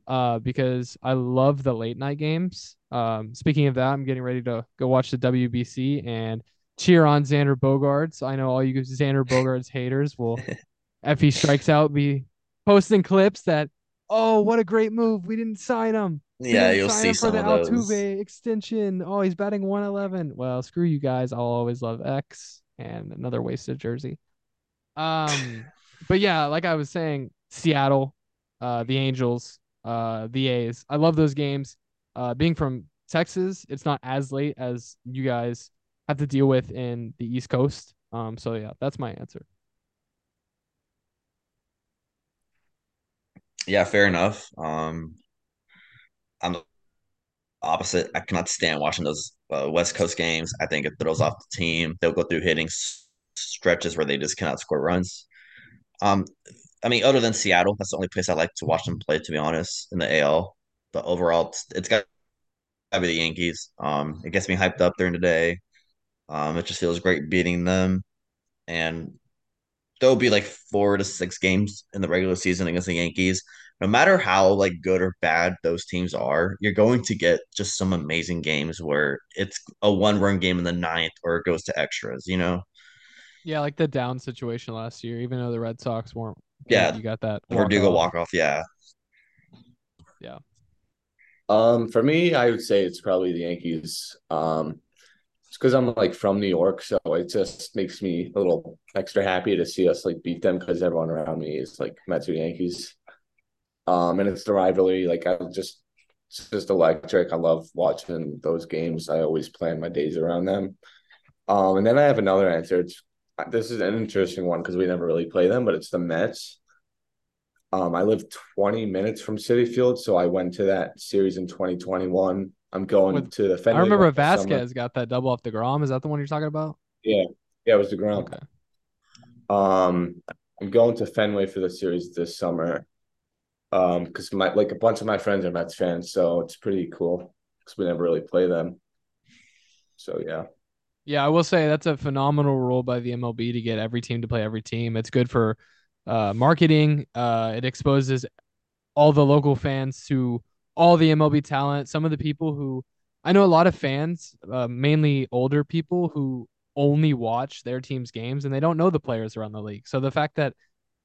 Uh, because I love the late night games. Um, speaking of that, I'm getting ready to go watch the WBC and cheer on Xander Bogaerts. I know all you Xander Bogaerts *laughs* haters will, *laughs* if he strikes out, be posting clips that, oh, what a great move. We didn't sign him. We Yeah, you'll see some the of those. Altuve extension. Oh, he's batting 111. Well, screw you guys. I'll always love X and another wasted jersey. Um, but yeah, like I was saying, Seattle, uh, the Angels, uh, the A's. I love those games. Uh, being from Texas, it's not as late as you guys have to deal with in the East Coast. Um, so yeah, that's my answer. Yeah, fair enough. Um, I'm the opposite. I cannot stand watching those uh, West Coast games. I think it throws off the team. They'll go through hitting stretches where they just cannot score runs. Um, I mean, other than Seattle, that's the only place I like to watch them play. To be honest, in the AL, but overall, it's, it's got to be the Yankees. Um, it gets me hyped up during the day. Um, it just feels great beating them, and there'll be like four to six games in the regular season against the Yankees. No matter how like good or bad those teams are, you're going to get just some amazing games where it's a one run game in the ninth or it goes to extras, you know? Yeah, like the down situation last year, even though the Red Sox weren't. Yeah, you got that. Verdugo walk-off. walk off, yeah. Yeah. Um, for me, I would say it's probably the Yankees. Um, it's because I'm like from New York, so it just makes me a little extra happy to see us like beat them because everyone around me is like Mets or Yankees. Um, and it's the rivalry. Like I just, it's just electric. I love watching those games. I always plan my days around them. Um, and then I have another answer. It's this is an interesting one because we never really play them, but it's the Mets. Um, I live 20 minutes from Citi Field, so I went to that series in 2021. I'm going With- to the Fenway I remember this summer. Vázquez got that double off deGrom. Is that the one you're talking about? Yeah, yeah, it was deGrom. Okay. Um, I'm going to Fenway for the series this summer. Um, because my like a bunch of my friends are Mets fans, so it's pretty cool because we never really play them. So yeah, Yeah, I will say that's a phenomenal rule by the MLB to get every team to play every team. It's good for uh, marketing. Uh, it exposes all the local fans to all the MLB talent. Some of the people who I know a lot of fans, uh, mainly older people who only watch their team's games and they don't know the players around the league. So the fact that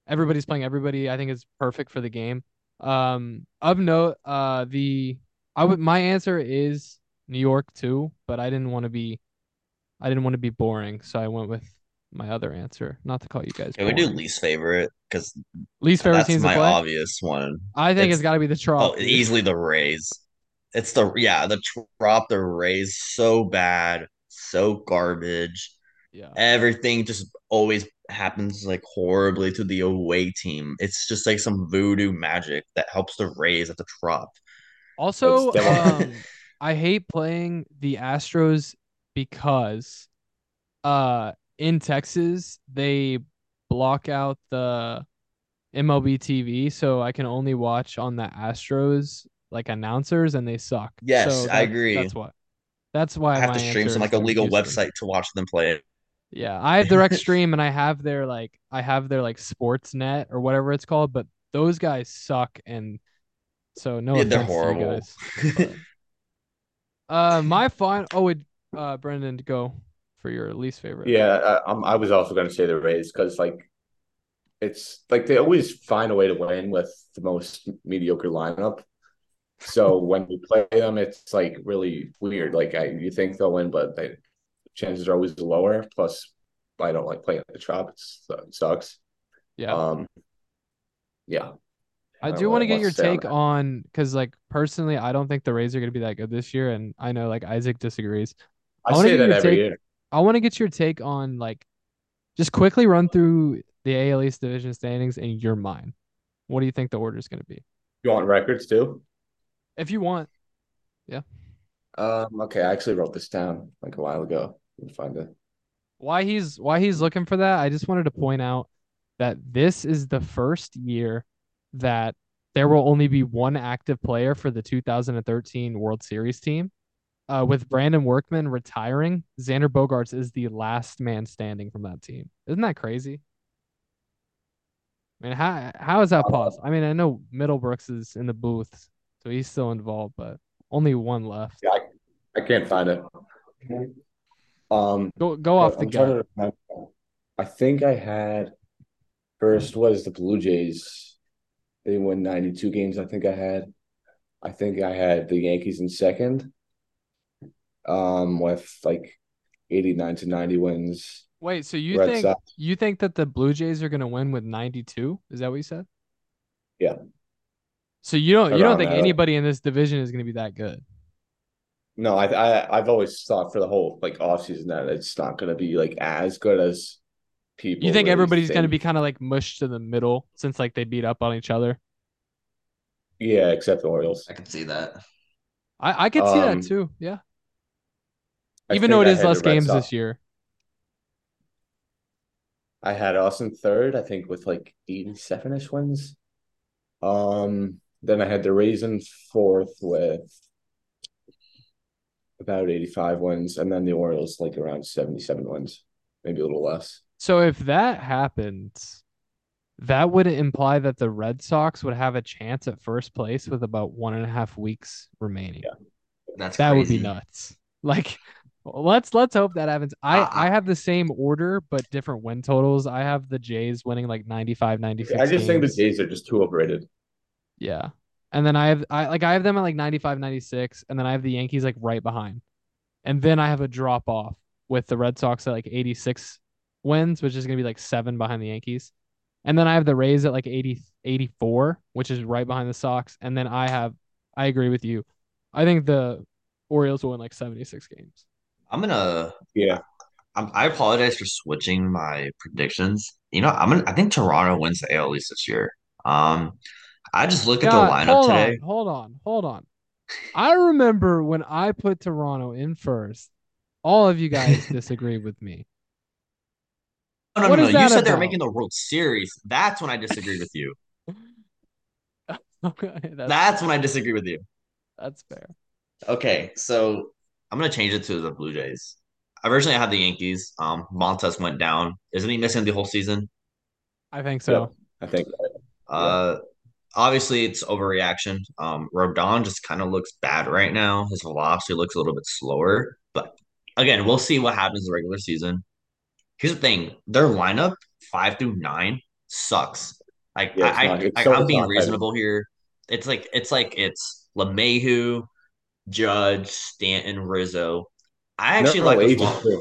everybody's playing everybody, I think is perfect for the game. Um, of note, uh, the I would my answer is New York too, but I didn't want to be, I didn't want to be boring, so I went with my other answer. Not to call you guys. Can we do least favorite? Because least favorite that's teams my obvious one. I think It's- it's got to be the Trop. Oh, easily the Rays. It's the yeah, the Trop the Rays so bad, so garbage. Yeah. Everything just always happens like horribly to the away team. It's just like some voodoo magic that helps the Rays at the Trop. Also, um, *laughs* I hate playing the Astros because uh in Texas they block out the MLB TV, so I can only watch on the Astros like announcers, and they suck. Yes, So I agree. That's what. That's why I have to stream some like a legal website to watch them play it. Yeah, I have direct *laughs* stream and I have their like I have their like Sportsnet or whatever it's called, but those guys suck and so no Yeah, they're offense to you horrible. guys. but- uh, my fine. Oh, wait, uh, Brendan, to go for your least favorite. Yeah, I, I'm, I was also going to say the Rays because like it's like they always find a way to win with the most mediocre lineup. So *laughs* when we play them, it's like really weird. Like I, you think they'll win, but they chances are always lower. Plus, I don't like playing at the Trop. It's, it sucks. yeah. Um, yeah. I don't do want to get your else to say on take on because like personally, I don't think the Rays are going to be that good this year, and I know like Isaac disagrees. I I say that every take- year. I want to get your take on like just quickly run through the AL East division standings in your mind. What do you think the order is going to be? You want records too? If you want. Yeah. Um, okay, I actually wrote this down like a while ago. Me find it. why he's why he's looking for that, I just wanted to point out that this is the first year that there will only be one active player for the 2013 World Series team. Uh, with Brandon Workman retiring, Xander Bogaerts is the last man standing from that team. Isn't that crazy? I mean, how how is that possible? I mean, I know Middlebrooks is in the booth, so he's still involved, but only one left. Yeah, I, I can't find it. Um, Go go off the gut. I think I had first was the Blue Jays. They won 92 games. I think I had. I think I had the Yankees in second. Um, with like 89 to 90 wins. Wait, so you Red think Sox. you think that the Blue Jays are going to win with 92? Is that what you said? Yeah. So you don't you don't think that. anybody in this division is going to be that good? No, I, I I've always thought for the whole like offseason that it's not going to be like as good as people. You think really everybody's going to be kind of like mushed to the middle since like they beat up on each other? Yeah, except the Orioles. I can see that. I I could see Um, that too. Yeah. I Even though it think I is less games Sox. this year. I had Boston third, I think, with like 87 ish wins. Um, then I had the Rays in fourth with about 85 wins, and then the Orioles like around 77 wins, maybe a little less. So if that happens, that would imply that the Red Sox would have a chance at first place with about one and a half weeks remaining. Yeah. That's that would be nuts. Like let's let's hope that happens. I Uh, I have the same order but different win totals. I have the Jays winning like 95 96 I just think the. Jays are just too overrated. Yeah. And then I have I like I have them at like 95 96 and then I have the Yankees like right behind. And then I have a drop off with the Red Sox at like 86 wins, which is going to be like 7 behind the Yankees. And then I have the Rays at like 80 84, which is right behind the Sox, and then I have I agree with you. I think the Orioles will win like 76 games. I'm gonna. Yeah. I'm, I apologize for switching my predictions. You know, I'm gonna. I think Toronto wins the AL East this year. Um, I just looked at the lineup hold today. on, hold on, hold on. I remember when I put Toronto in first. All of you guys *laughs* disagree with me. No, no, What no, no. You that said they were making the World Series. That's when I disagree with you. *laughs* Okay, that's That's when I disagree with you. that's fair. Okay, so I'm gonna change it to the Blue Jays. Originally, I had the Yankees. Um, Montas went down. Isn't he missing the whole season? I think so. I think. Uh, obviously it's overreaction. Um, Rodon just kind of looks bad right now. His velocity looks a little bit slower, but again, we'll see what happens in the regular season. Here's the thing: their lineup five through nine sucks. Like Yeah, it's I, not- I, it's I so I'm being not heavy. reasonable here. it's like it's like it's LeMahieu, Judge, Stanton, Rizzo. I actually They're like ages Oswaldo.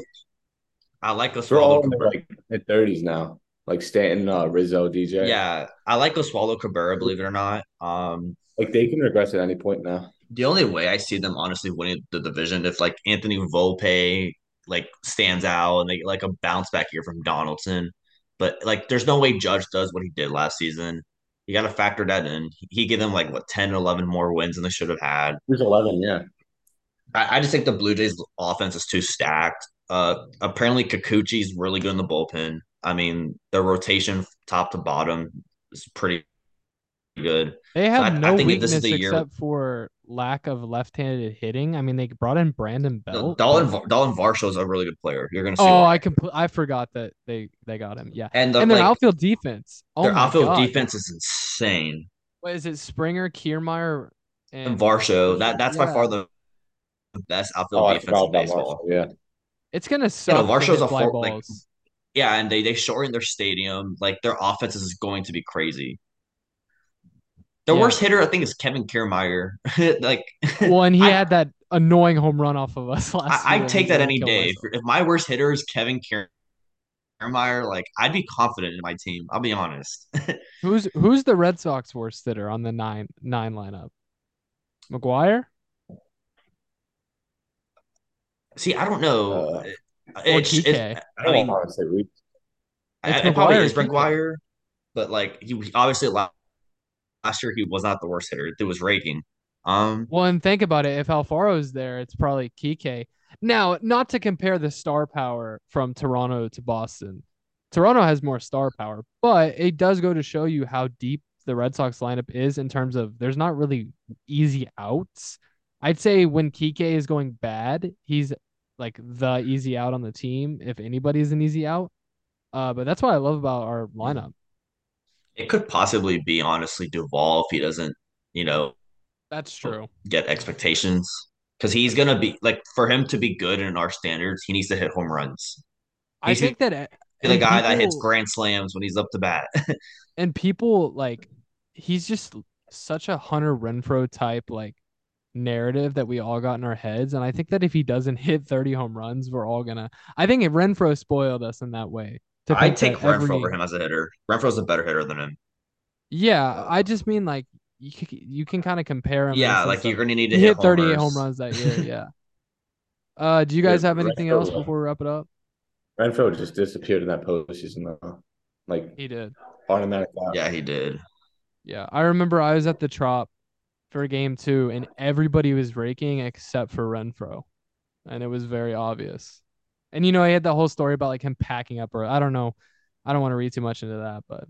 I like They're all Oswaldo in their Cabrera. like mid thirties now. Like Stanton, uh, Rizzo, DJ. Yeah, I like Oswaldo Cabrera, believe it or not. Um, Like they can regress at any point now. the only way I see them honestly winning the division if like Anthony Volpe like stands out and they like a bounce back here from Donaldson. But like there's no way Judge does what he did last season. You got to factor that in. He gave them like what 10, 11 more wins than they should have had. Who's eleven? Yeah. I, I just think the Blue Jays offense is too stacked. Uh, apparently Kikuchi's really good in the bullpen. I mean, their rotation top to bottom is pretty good. They have I- I no think if this weakness is the year- except for lack of left-handed hitting. I mean, they brought in Brandon No, Belt. Dalton but- Dalton Varsho's a really good player. You're gonna see. Oh, why. I compl- I forgot that they they got him. Yeah, and the, and their like, outfield defense. Oh their outfield God. defense is insane. What is it? Springer, Kiermaier, and And Varsho, that that's by far the best outfield Oh, defense forgot in about baseball. Marshall. Yeah. It's gonna suck. to Varsho's a four- like. Yeah, and they they shortened their stadium. Like their offense is going to be crazy. Their Yeah. worst hitter, I think, is Kevin Kiermaier. *laughs* like, *laughs* well, and he I- had that annoying home run off of us *laughs* last. I, I'd take that any day. If, if my worst hitter is Kevin Kiermaier, like I'd be confident in my team. I'll be honest. Who's who's the Red Sox worst hitter on the nine nine lineup? McGuire. See, I don't know. Uh, Or It's- Kike. it's- I I don't mean, want to say Reed. I- It's it probably McGuire is or Brent Kike. Guire, but like he he- obviously la- last year he was not the worst hitter. It was raking. Um, Well, and think about it. If Alfaro's there, it's probably Kike. Now, not to compare the star power from Toronto to Boston. Toronto has more star power, but it does go to show you how deep the Red Sox lineup is in terms of there's not really easy outs. I'd say when Kike is going bad, he's like the easy out on the team, if anybody's an easy out. Uh, but that's what I love about our lineup. It could possibly be honestly Duvall if he doesn't, you know, That's true. get expectations because he's gonna be like for him to be good in our standards, he needs to hit home runs. I think that the guy that hits grand slams when he's up to bat. *laughs* and people like he's just such a Hunter Renfroe type like narrative that we all got in our heads and I think that if he doesn't *laughs* hit 30 home runs we're all gonna I think if Renfroe spoiled us in that way to I'd take Renfroe every- over him as a hitter. Renfroe's a better hitter than him. yeah I just mean like you can, you can kind of compare him Yeah, like you're gonna need to he hit hit 38 homers. home runs that year *laughs* yeah uh do you guys have anything Renfroe, else before we wrap it up Renfroe just disappeared in that postseason though. Like he did automatic out. Yeah, he did. Yeah, I remember I was at the Trop for game two, and everybody was raking except for Renfroe, and it was very obvious. And you know, he had the whole story about like him packing up, or I don't know, I don't want to read too much into that, but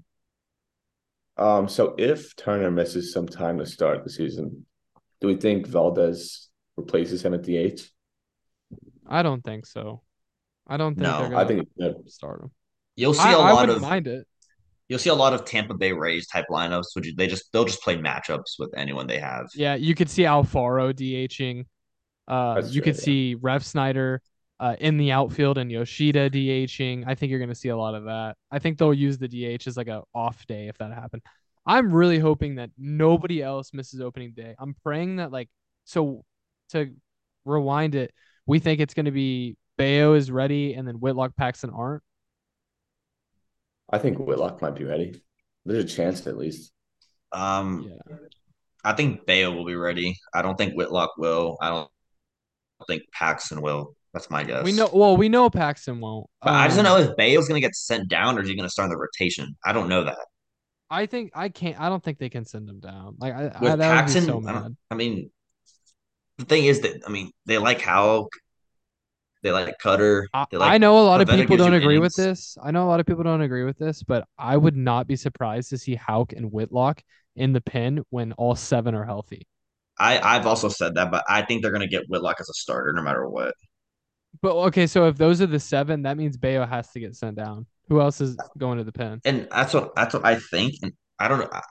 Um, so if Turner misses some time to start the season, do we think Valdez replaces him at DH? I don't think so. I don't think No, they're I gonna I think it's good. start him. You'll see I, a I lot wouldn't of mind it. you'll see a lot of Tampa Bay Rays type lineups, which they just they'll just play matchups with anyone they have. Yeah, you could see Alfaro DHing. Uh, That's you true, could yeah. see Refsnyder uh, in the outfield and Yoshida DHing. I think you're going to see a lot of that. I think they'll use the DH as like a off day if that happened. I'm really hoping that nobody else misses opening day. I'm praying that like so to rewind it, we think it's going to be Bello is ready and then Whitlock, Paxton aren't. I think Whitlock might be ready. There's a chance at least. Um, Yeah. I think Bello will be ready. I don't think Whitlock will. I don't think Paxton will. That's my guess. We know well, we know Paxton won't. But I just don't Um, know if Bello's gonna get sent down or is he gonna start in the rotation. I don't know that. I think I can't I don't think they can send him down. Like I, I With that would Paxton, so I, I mean, the thing is that I mean they like Howell, they like Kutter. I, They like I know a lot of people don't agree with this. I know a lot of people don't agree with this, but I would not be surprised to see Houck and Whitlock in the pin when all seven are healthy. I I've also said that, but I think they're gonna get Whitlock as a starter no matter what. But okay, so if those are the seven, that means Bello has to get sent down. Who else is going to the pen? And that's what that's what I think. And I don't know. I,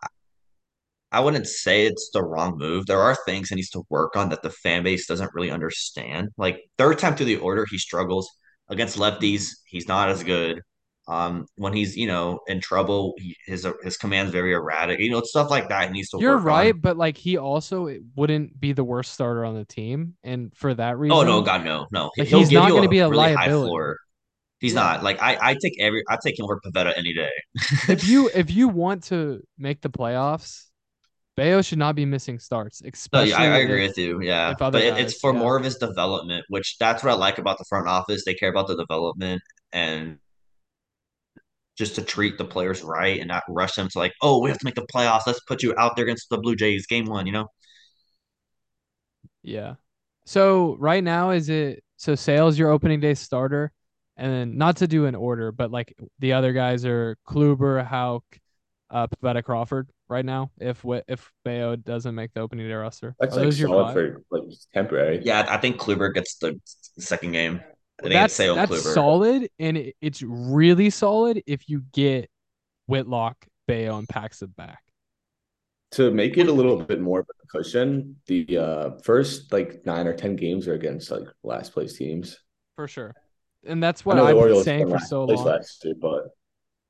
I wouldn't say it's the wrong move. There are things he needs to work on that the fan base doesn't really understand. Like third time through the order, he struggles against lefties. He's not as good. Um, when he's you know in trouble, he, his his command's very erratic. You know, stuff like that he needs to You're right, on. but like he also wouldn't be the worst starter on the team, and for that reason, Oh no, God no, no. Like, he's not gonna be a really high liability. floor. He's Yeah. not like I. I take every. I take him over Pivetta any day. *laughs* if you if you want to make the playoffs, Bello should not be missing starts, No, especially. yeah, I, agree if- with you. Yeah, but it, it's for yeah. more of his development, which that's what I like about the front office. They care about the development and just to treat the players right and not rush them to like, oh, we have to make the playoffs. Let's put you out there against the Blue Jays, game one. You know, Yeah. So right now is it so Sale's your opening day starter, and then not to do an order, but like the other guys are Kluber, Houck, uh, Pivetta, Crawford. Right now, if Wi- if Bello doesn't make the opening day roster, That's are like those your solid for like temporary. yeah, I think Kluber gets the second game. I think that's it's that's Kluber. solid, and it, it's really solid if you get Whitlock, Bello, and Paxton back. To make it a little bit more of a cushion, the uh first like nine or ten games are against like last place teams. for sure. And that's what I've been saying for so long. last year, but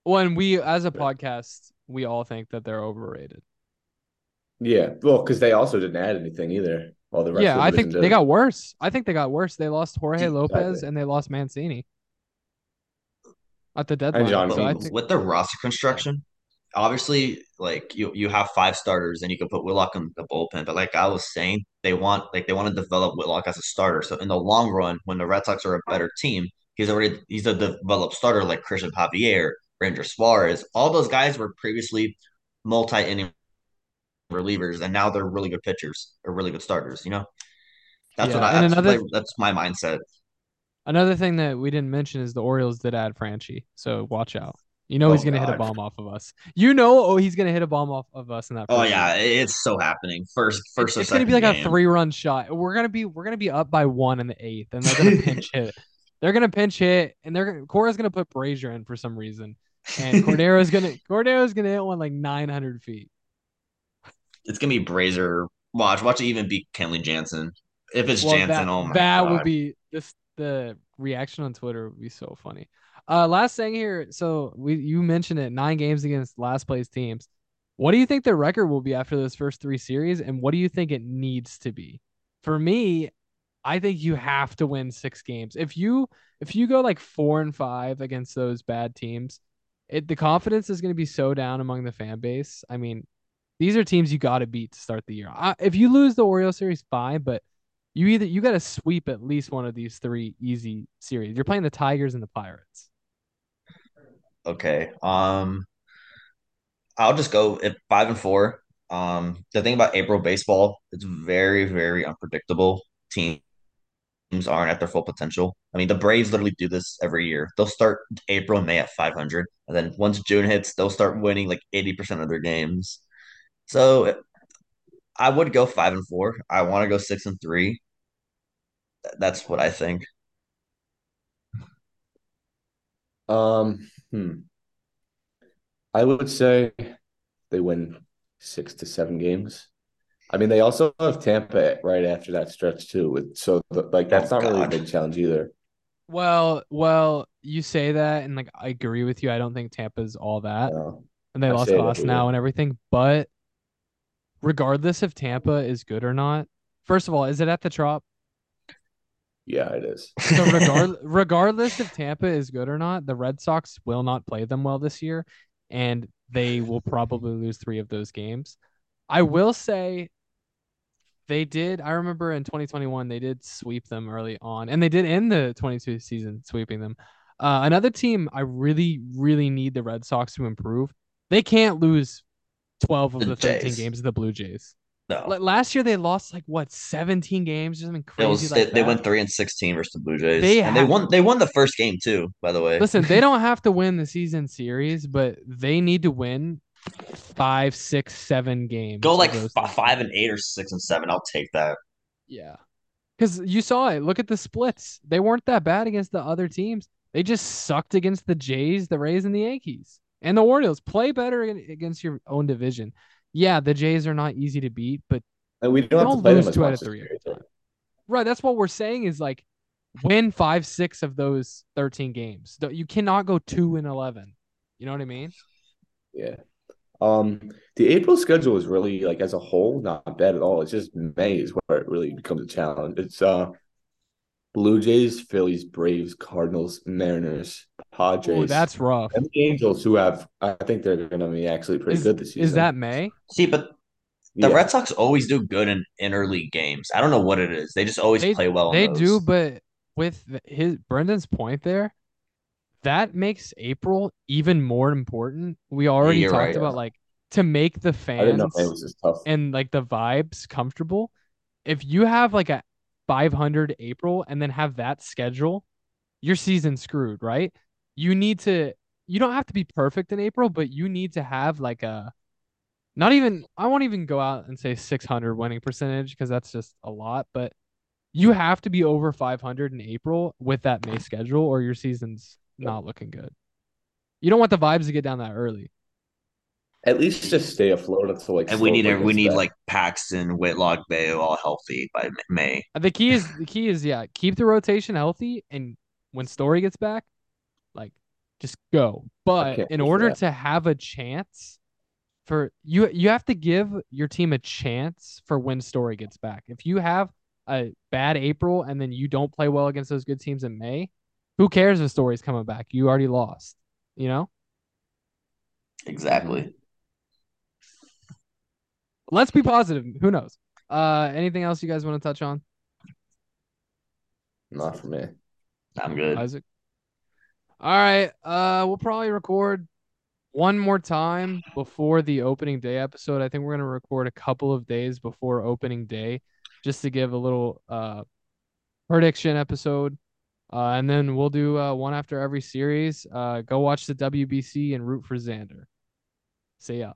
When we, as a Right. podcast, we all think that they're overrated. yeah, well, because they also didn't add anything either. All the rest Yeah, of the I think division they did. got worse. I think they got worse. They lost Jorge Exactly. Lopez and they lost Mancini at the deadline. John so I But think, with the roster construction, obviously, like you you have five starters and you can put Whitlock in the bullpen. But like I was saying, they want like they want to develop Whitlock as a starter. So in the long run, when the Red Sox are a better team, he's already he's a developed starter like Cristian Javier, Ranger Suarez. All those guys were previously multi inning relievers, and now they're really good pitchers or really good starters. You know, that's Yeah, what I that's, another- like, that's my mindset. another thing that we didn't mention is the Orioles did add Franchy. So watch out. You know oh, he's Oh, gonna hit a bomb off of us. You know, oh, he's gonna hit a bomb off of us in that. Oh yeah, inning. it's so happening. First, first it's, it's gonna be like a three-run shot. We're gonna be we're gonna be up by one in the eighth, and they're gonna pinch hit. *laughs* They're gonna pinch hit, and they're gonna Cora's gonna put Brasier in for some reason, and Cordero's gonna *laughs* Cordero's gonna hit one like 900 feet. It's gonna be Brasier. Watch, watch it even beat Kenley Jansen. If it's Well, Jansen, that, oh my that god. would be this the reaction on Twitter would be so funny. Uh, last thing here, so we you mentioned it, nine games against last place teams. What do you think the record will be after those first three series, and what do you think it needs to be? For me, I think you have to win six games. If you if you go like four and five against those bad teams, it the confidence is going to be so down among the fan base. I mean, these are teams you got to beat to start the year. I, if you lose the Orioles series, fine, but you either you got to sweep at least one of these three easy series. You're playing the Tigers and the Pirates. Okay. Um, I'll just go at five and four. Um, the thing about April baseball, it's very, very unpredictable. Teams aren't at their full potential. I mean, the Braves literally do this every year. They'll start April and May at 500, and then once June hits, they'll start winning like 80% of their games. So I would go five and four. I want to go six and three. That's what I think. Um, hmm. I would say they win six to seven games. I mean, they also have Tampa right after that stretch too. With so the, like that's Oh, not really a big challenge either. Well, well, you say that, and like I agree with you. I don't think Tampa's all that, No. and they I lost say that class every now and everything. But regardless if Tampa is good or not, first of all, is it at the Trop? Yeah, it is. *laughs* So regard *laughs* regardless if Tampa is good or not, the Red Sox will not play them well this year, and they will probably *laughs* lose three of those games. I will say they did. I remember in 2021 they did sweep them early on, and they did end the 22 season sweeping them. Uh, another team I really, really need the Red Sox to improve. They can't lose 12 of The the 13 Jays. games of the Blue Jays. No, last year they lost like what 17 games, or something crazy was like they, they went three and sixteen versus the Blue Jays, They and they won. They won the first game too. By the way, Listen, they *laughs* don't have to win the season series, but they need to win five, six, seven games. go like things. five and eight or six and seven. I'll take that. Yeah. Because you saw it. Look at the splits. They weren't that bad against the other teams. They just sucked against the Jays, the Rays, and the Yankees. And the Orioles play better ag- against your own division. Yeah, the Jays are not easy to beat, but And we don't Don't to play lose them two out of three year, every too. time. right, that's what we're saying is like win five, six of those 13 games. You cannot go two and 11. You know what I mean? Yeah. Um, the April schedule is really like as a whole not bad at all. It's just May is where it really becomes a challenge. It's uh Blue Jays, Phillies, Braves, Cardinals, Mariners, Padres. Ooh, that's rough. And the Angels, who have, I think they're going to be actually pretty Is, good this season. is that May? See, but the Yeah. Red Sox always do good in interleague games. I don't know what it is. They just always They, play well. they do, but with his Brendan's point there, that makes April even more important. We already you're talked right. about like to make the I know fans May was this tough. and like the vibes comfortable. If you have like a 500 April and then have that schedule, your season's screwed, right? You need to you don't have to be perfect in April, but you need to have like a not even I won't even go out and say 600 winning percentage because that's just a lot, but you have to be over 500 in April with that May schedule or your season's not looking good. You don't want the vibes to get down that early. At least just stay afloat until like. and we need Slover we need back. like Paxton, Whitlock, Bello all healthy by May. The key is the key is yeah, keep the rotation healthy and when Story gets back, like just go. But in order to have a chance for you you have to give your team a chance for when Story gets back. If you have a bad April and then you don't play well against those good teams in May, who cares if Story's coming back? You already lost. You know? Exactly. Let's be positive. Who knows? Uh anything else you guys want to touch on? Not for me. I'm good. Isaac. All right. Uh, we'll probably record one more time before the opening day episode. I think we're gonna record a couple of days before opening day, just to give a little uh prediction episode. Uh, and then we'll do uh, one after every series. Uh, go watch the WBC and root for Xander. See ya.